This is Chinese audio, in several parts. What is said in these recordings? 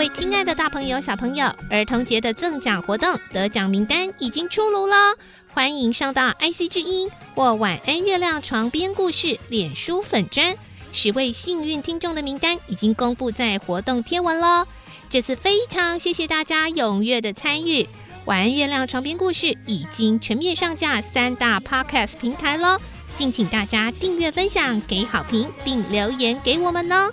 位亲爱的大朋友、小朋友，儿童节的赠奖活动得奖名单已经出炉了，欢迎上到 IC 之音或晚安月亮床边故事脸书粉砖，十位幸运听众的名单已经公布在活动贴文喽。这次非常谢谢大家踊跃的参与，晚安月亮床边故事已经全面上架三大 Podcast 平台喽，敬请大家订阅、分享、给好评，并留言给我们哦。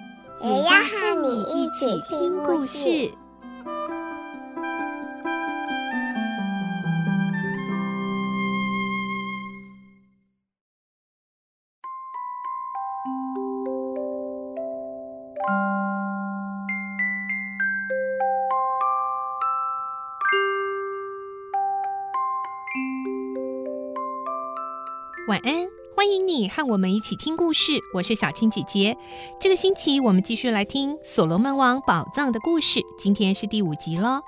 也要和你一起听故事。晚安。欢迎你和我们一起听故事，我是小青姐姐。这个星期我们继续来听《所罗门王宝藏》的故事，今天是第五集喽。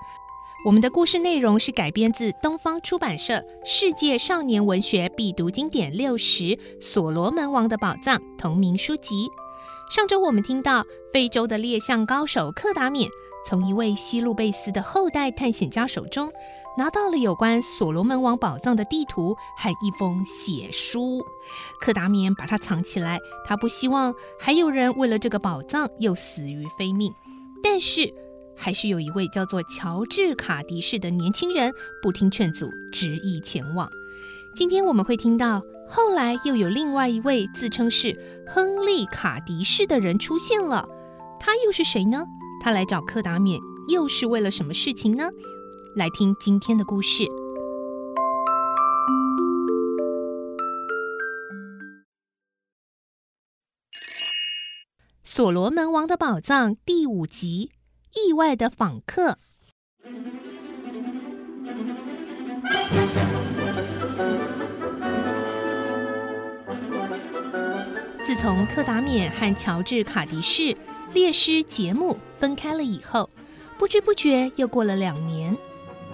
我们的故事内容是改编自东方出版社《世界少年文学必读经典六十》《所罗门王的宝藏》同名书籍。上周我们听到非洲的猎象高手克达缅从一位西路贝斯的后代探险家手中。拿到了有关所罗门王宝藏的地图和一封血书，克达缅把它藏起来，他不希望还有人为了这个宝藏又死于非命。但是，还是有一位叫做乔治卡迪士的年轻人不听劝阻，执意前往。今天我们会听到，后来又有另外一位自称是亨利卡迪士的人出现了，他又是谁呢？他来找克达缅又是为了什么事情呢？来听今天的故事，《所罗门王的宝藏》第五集：意外的访客。自从克达缅和乔治卡迪士猎狮节目分开了以后，不知不觉又过了两年。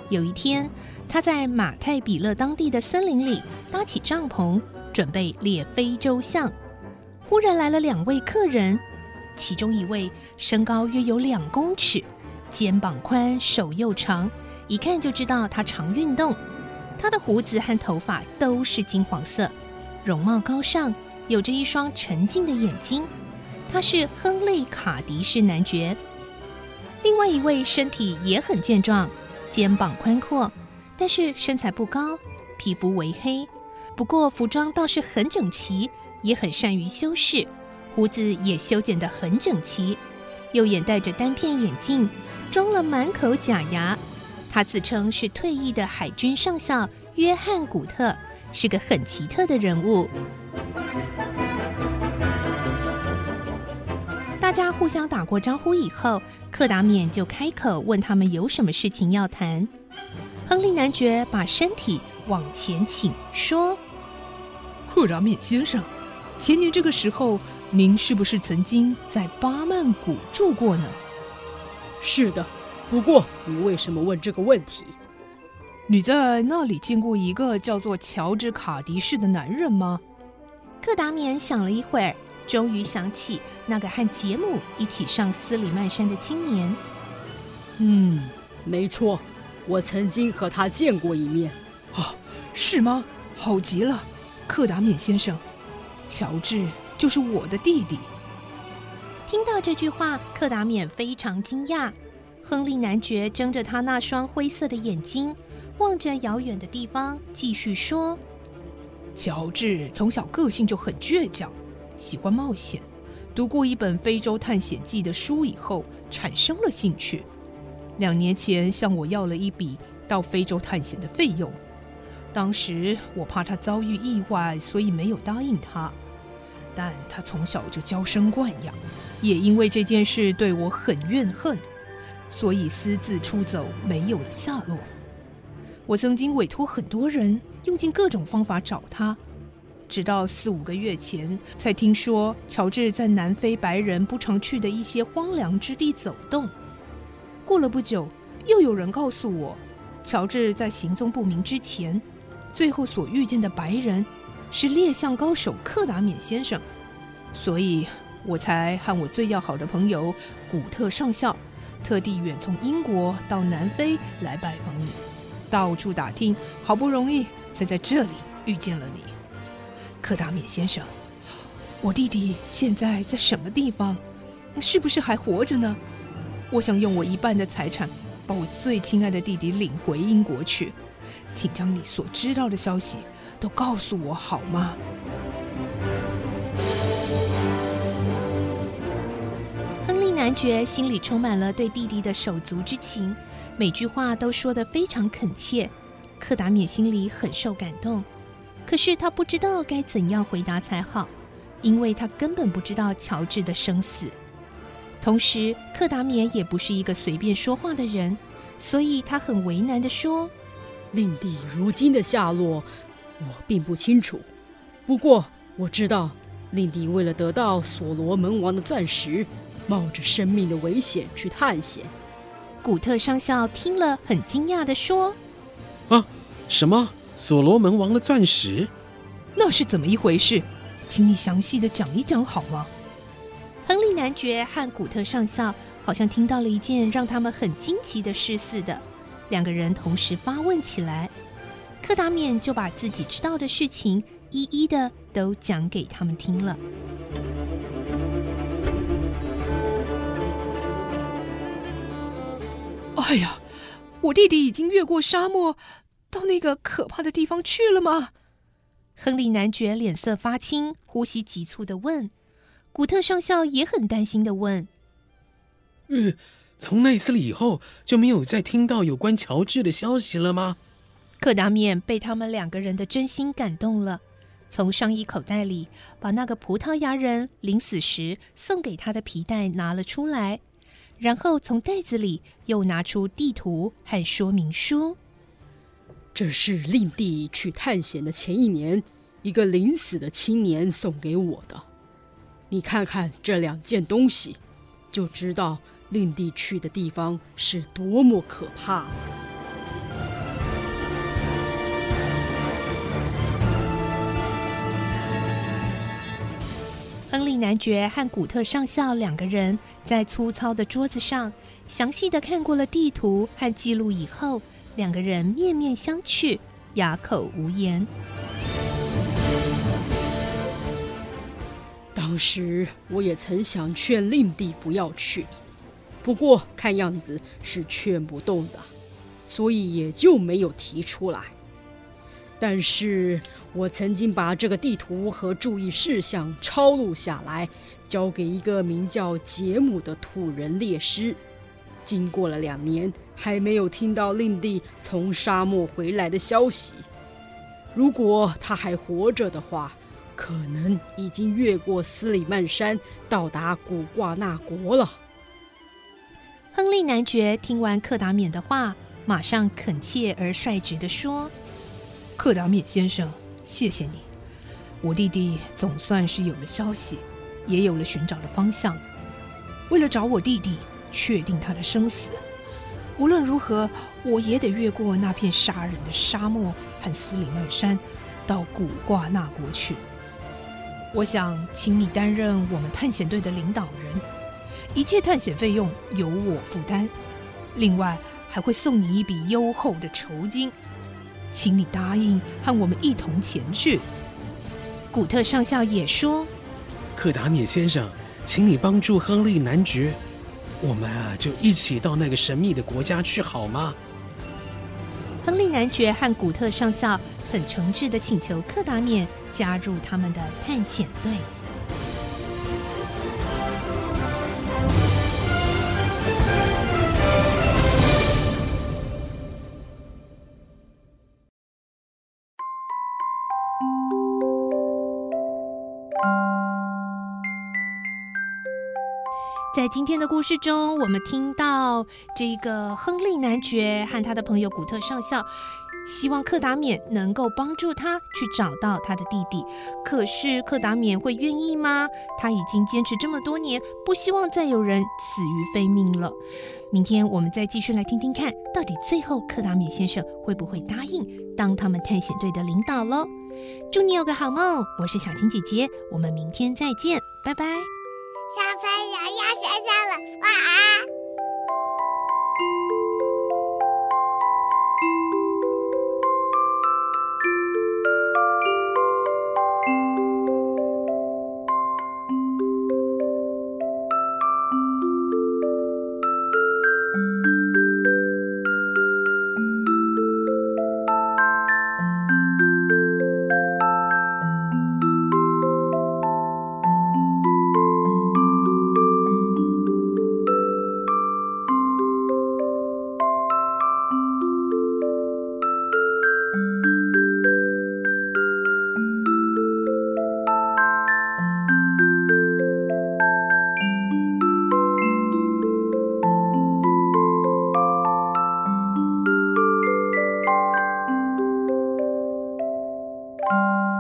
有一天，他在马太比勒当地的森林里搭起帐篷，准备猎非洲象。忽然来了两位客人，其中一位身高约有两公尺，肩膀宽，手又长，一看就知道他常运动。他的胡子和头发都是金黄色，容貌高尚，有着一双沉静的眼睛。他是亨利·卡迪士男爵。另外一位身体也很健壮。肩膀宽阔，但是身材不高，皮肤为黑，不过服装倒是很整齐，也很善于修饰，胡子也修剪得很整齐，右眼戴着单片眼镜，装了满口假牙。他自称是退役的海军上校约翰·古特，是个很奇特的人物。大家互相打过招呼以后，克达缅就开口问他们有什么事情要谈。亨利男爵把身体往前倾，说：“克达缅先生，前年这个时候，您是不是曾经在巴曼谷住过呢？”“是的，不过你为什么问这个问题？”“你在那里见过一个叫做乔治卡迪士的男人吗？”克达缅想了一会儿。终于想起那个和杰姆一起上斯里曼山的青年。嗯，没错，我曾经和他见过一面。哦，是吗？好极了，克达缅先生，乔治就是我的弟弟。听到这句话，克达缅非常惊讶。亨利男爵睁着他那双灰色的眼睛，望着遥远的地方，继续说：“乔治从小个性就很倔强。”喜欢冒险，读过一本《非洲探险记》的书以后，产生了兴趣。两年前向我要了一笔到非洲探险的费用，当时我怕他遭遇意外，所以没有答应他。但他从小就娇生惯养，也因为这件事对我很怨恨，所以私自出走，没有了下落。我曾经委托很多人，用尽各种方法找他，直到四五个月前，才听说乔治在南非白人不常去的一些荒凉之地走动。过了不久，又有人告诉我，乔治在行踪不明之前，最后所遇见的白人。是猎象高手克达缅先生，所以我才和我最要好的朋友古特上校，特地远从英国到南非来拜访你，到处打听，好不容易才在这里遇见了你，柯达缅先生。我弟弟现在在什么地方？是不是还活着呢？我想用我一半的财产，把我最亲爱的弟弟领回英国去，请将你所知道的消息。都告诉我好吗？亨利男爵心里充满了对弟弟的手足之情，每句话都说得非常恳切。克达缅心里很受感动，可是他不知道该怎样回答才好，因为他根本不知道乔治的生死。同时，克达缅也不是一个随便说话的人，所以他很为难地说：“令弟如今的下落。”我并不清楚，不过我知道，令弟为了得到所罗门王的钻石，冒着生命的危险去探险。古特上校听了，很惊讶地说：“啊，什么？所罗门王的钻石？那是怎么一回事？请你详细的讲一讲好吗？”亨利男爵和古特上校好像听到了一件让他们很惊奇的事似的，两个人同时发问起来。克达免就把自己知道的事情一一的都讲给他们听了。哎呀，我弟弟已经越过沙漠，到那个可怕的地方去了吗？亨利男爵脸色发青，呼吸急促的问。古特上校也很担心的问：“嗯，从那次以后就没有再听到有关乔治的消息了吗？”克达面被他们两个人的真心感动了，从上衣口袋里把那个葡萄牙人临死时送给他的皮带拿了出来，然后从袋子里又拿出地图和说明书。这是令弟去探险的前一年，一个临死的青年送给我的。你看看这两件东西，就知道令弟去的地方是多么可怕。亨利男爵和古特上校两个人在粗糙的桌子上详细的看过了地图和记录以后，两个人面面相觑，哑口无言。当时我也曾想劝令弟不要去，不过看样子是劝不动的，所以也就没有提出来。但是我曾经把这个地图和注意事项抄录下来，交给一个名叫杰姆的土人猎师。经过了两年，还没有听到令弟从沙漠回来的消息。如果他还活着的话，可能已经越过斯里曼山，到达古挂纳国了。亨利男爵听完克达缅的话，马上恳切而率直地说。克达缅先生，谢谢你。我弟弟总算是有了消息，也有了寻找的方向。为了找我弟弟，确定他的生死，无论如何，我也得越过那片杀人的沙漠和斯里曼山，到古挂纳国去。我想请你担任我们探险队的领导人，一切探险费用由我负担，另外还会送你一笔优厚的酬金。请你答应和我们一同前去。古特上校也说：“克达米先生，请你帮助亨利男爵，我们啊就一起到那个神秘的国家去好吗？”亨利男爵和古特上校很诚挚地请求克达冕加入他们的探险队。在今天的故事中，我们听到这个亨利男爵和他的朋友古特上校，希望克达冕能够帮助他去找到他的弟弟。可是克达冕会愿意吗？他已经坚持这么多年，不希望再有人死于非命了。明天我们再继续来听听看，到底最后克达冕先生会不会答应当他们探险队的领导喽？祝你有个好梦，我是小青姐姐，我们明天再见，拜拜。小朋友要睡觉了，晚安。Música